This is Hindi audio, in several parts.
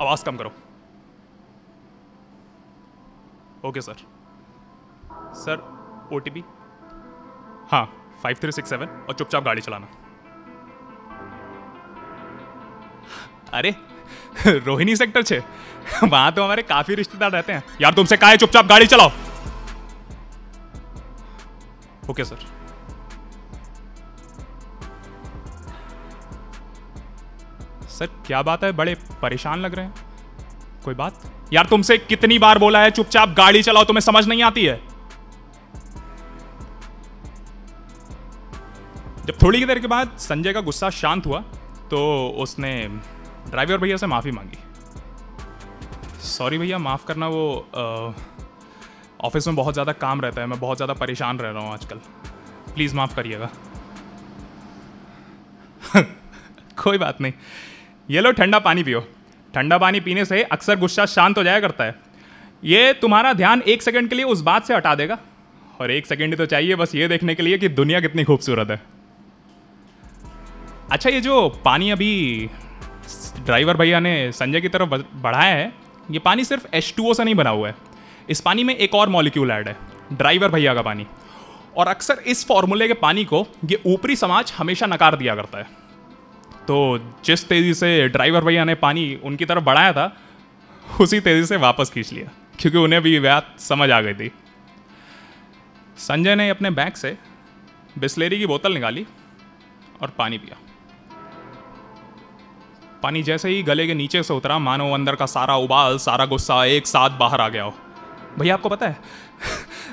आवाज़ कम करो। Okay sir sir O T P हाँ फाइव थ्री सिक्स सेवन और चुपचाप गाड़ी चलाना। अरे, रोहिणी सेक्टर छे। वहाँ तो हमारे काफ़ी रिश्तेदार रहते हैं। यार, तुमसे कहा है चुपचाप गाड़ी चलाओ। ओके सर सर, क्या बात है? बड़े परेशान लग रहे हैं। कोई बात? यार, तुमसे कितनी बार बोला है, चुपचाप गाड़ी चलाओ, तुम्हें समझ नहीं आती है। जब थोड़ी देर के बाद संजय का गुस्सा शांत हुआ तो उसने ड्राइवर भैया से माफ़ी मांगी। सॉरी भैया, माफ़ करना वो ऑफ़िस में बहुत ज़्यादा काम रहता है, मैं बहुत ज़्यादा परेशान रह रहा हूँ आजकल। प्लीज़ माफ़ करिएगा। कोई बात नहीं। ये लो ठंडा पानी पियो। ठंडा पानी पीने से अक्सर गुस्सा शांत हो जाया करता है। ये तुम्हारा ध्यान एक सेकंड के लिए उस बात से हटा देगा। और एक सेकंड तो चाहिए बस ये देखने के लिए कि दुनिया कितनी खूबसूरत है। अच्छा ये जो पानी अभी ड्राइवर भैया ने संजय की तरफ़ बढ़ाया है, ये पानी सिर्फ़ एच से नहीं बना हुआ है। इस पानी में एक और मॉलिक्यूल ऐड है, ड्राइवर भैया का पानी। और अक्सर इस फॉर्मूले के पानी को ये ऊपरी समाज हमेशा नकार दिया करता है। तो जिस तेज़ी से ड्राइवर भैया ने पानी उनकी तरफ़ बढ़ाया था, उसी तेज़ी से वापस खींच लिया, क्योंकि उन्हें भी बात समझ आ गई थी। संजय ने अपने बैग से बिस्लेरी की बोतल निकाली और पानी पिया। पानी जैसे ही गले के नीचे से उतरा मानो अंदर का सारा उबाल, सारा गुस्सा एक साथ बाहर आ गया हो। भैया, आपको पता है?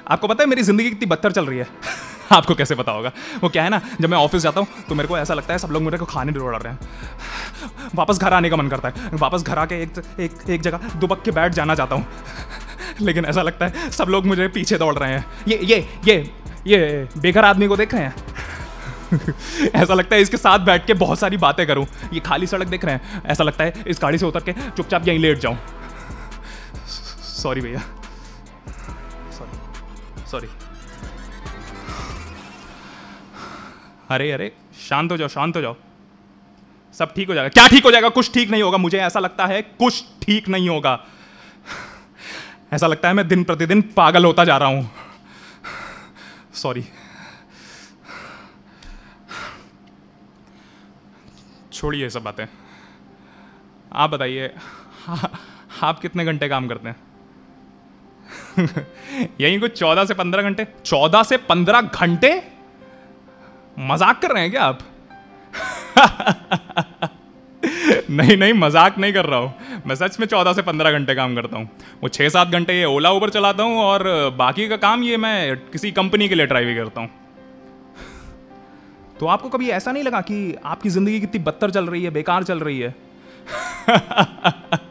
आपको पता है मेरी ज़िंदगी कितनी बदतर चल रही है? आपको कैसे पता होगा? वो क्या है ना, जब मैं ऑफ़िस जाता हूँ तो मेरे को ऐसा लगता है सब लोग मेरे को खाने दौड़ रहे हैं। वापस घर आने का मन करता है। वापस घर आके एक एक एक जगह दुबक के बैठ जाना चाहता हूँ। लेकिन ऐसा लगता है सब लोग मुझे पीछे दौड़ रहे हैं। ये ये ये ये बेघर आदमी को देख रहे हैं? ऐसा लगता है इसके साथ बैठ के बहुत सारी बातें करूँ। ये खाली सड़क देख रहे हैं। ऐसा लगता है इस गाड़ी से उतर के चुपचाप यहीं लेट जाऊँ। सॉरी भैया। Sorry sorry. अरे अरे, शांत हो जाओ, शांत हो जाओ। सब ठीक हो जाएगा। क्या ठीक हो जाएगा? कुछ ठीक नहीं होगा। मुझे ऐसा लगता है कुछ ठीक नहीं होगा। ऐसा लगता है मैं दिन प्रतिदिन पागल होता जा रहा हूँ। सॉरी छोड़िए सब बातें। आप बताइए, आप कितने घंटे काम करते हैं? यही कुछ चौदह से पंद्रह घंटे? चौदह से पंद्रह घंटे? मज़ाक कर रहे हैं क्या आप? नहीं नहीं, मज़ाक नहीं कर रहा हूँ। मैं सच में चौदह से पंद्रह घंटे काम करता हूँ। वो छः सात घंटे ये ओला ऊबर चलाता हूँ और बाकी का काम ये मैं किसी कंपनी के लिए भी करता हूँ। तो आपको कभी ऐसा नहीं लगा कि आपकी ज़िंदगी कितनी बदतर चल रही है, बेकार चल रही है?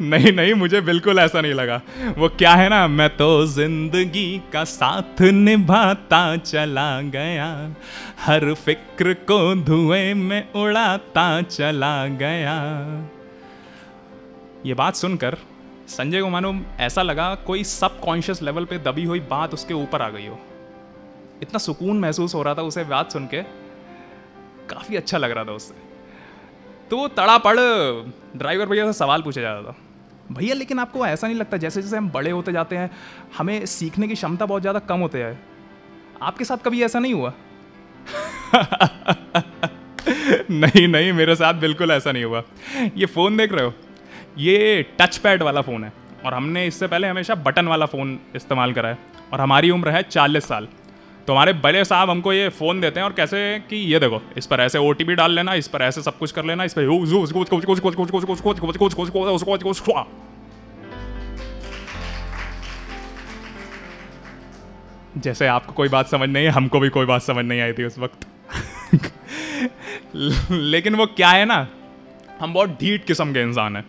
नहीं नहीं, मुझे बिल्कुल ऐसा नहीं लगा। वो क्या है ना, मैं तो ज़िंदगी का साथ निभाता चला गया। हर फ़िक्र को धुएँ में उड़ाता चला गया। ये बात सुनकर संजय को मानो ऐसा लगा, कोई सब कॉन्शियस लेवल पे दबी हुई बात उसके ऊपर आ गई हो। इतना सुकून महसूस हो रहा था उसे बात सुन के। काफ़ी अच्छा लग रहा था उससे तो तड़ापड़, ड्राइवर भैया से सवाल पूछा जा रहा था। भैया, लेकिन आपको ऐसा नहीं लगता जैसे जैसे हम बड़े होते जाते हैं, हमें सीखने की क्षमता बहुत ज़्यादा कम होते है? आपके साथ कभी ऐसा नहीं हुआ? नहीं नहीं, मेरे साथ बिल्कुल ऐसा नहीं हुआ। ये फ़ोन देख रहे हो? ये टच पैड वाला फ़ोन है, और हमने इससे पहले हमेशा बटन वाला फ़ोन इस्तेमाल करा है, और हमारी उम्र है चालीस साल। तो हमारे साहब हमको ये फ़ोन देते हैं और कैसे कि ये देखो इस पर ऐसे ओ डाल लेना इस पर ऐसे सब कुछ कर लेना इस पर जैसे आपको कोई बात समझ नहीं है हमको भी कोई बात समझ नहीं आई थी उस वक्त लेकिन वो क्या है ना हम बहुत ढीठ किस्म के इंसान हैं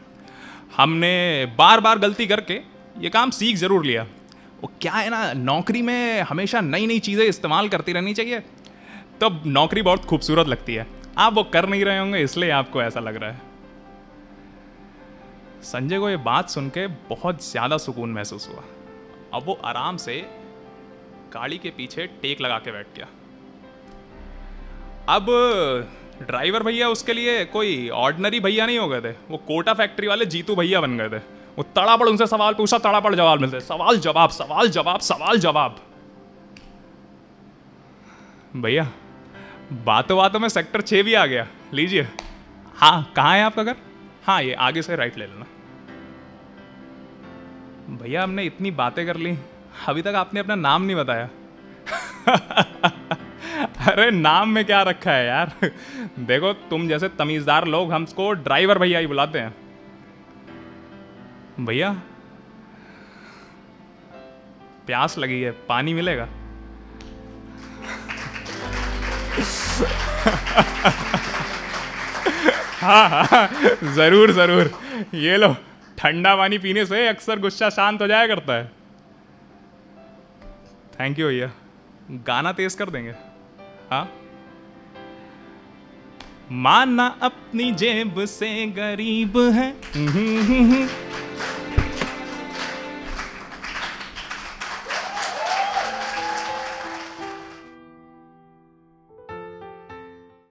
हमने बार बार गलती करके ये काम सीख ज़रूर लिया वो क्या है ना, नौकरी में हमेशा नई नई चीज़ें इस्तेमाल करती रहनी चाहिए। तब नौकरी बहुत खूबसूरत लगती है। आप वो कर नहीं रहे होंगे, इसलिए आपको ऐसा लग रहा है। संजय को ये बात सुन के बहुत ज़्यादा सुकून महसूस हुआ। अब वो आराम से गाड़ी के पीछे टेक लगा के बैठ गया। अब ड्राइवर भैया उसके लिए कोई ऑर्डनरी भैया नहीं हो गए थे। वो कोटा फैक्ट्री वाले जीतू भैया बन गए थे। वो तड़ापड़ उनसे सवाल पूछा, तड़ापड़ जवाब मिलते सवाल, जवाब सवाल जवाब सवाल, जवाब। भैया, बातों बातों में सेक्टर छः भी आ गया। लीजिए। हाँ कहाँ है आपका घर? हाँ ये आगे से राइट ले लेना। भैया, हमने इतनी बातें कर ली। अभी तक आपने अपना नाम नहीं बताया। अरे, नाम में क्या रखा है यार? देखो, तुम जैसे तमीजदार लोग हमको ड्राइवर भैया ही बुलाते हैं। भैया, प्यास लगी है, पानी मिलेगा? हाँ हाँ ज़रूर ज़रूर। ये लो, ठंडा पानी पीने से अक्सर गुस्सा शांत हो जाया करता है। थैंक यू भैया। गाना तेज कर देंगे। हाँ? माना अपनी जेब से गरीब है।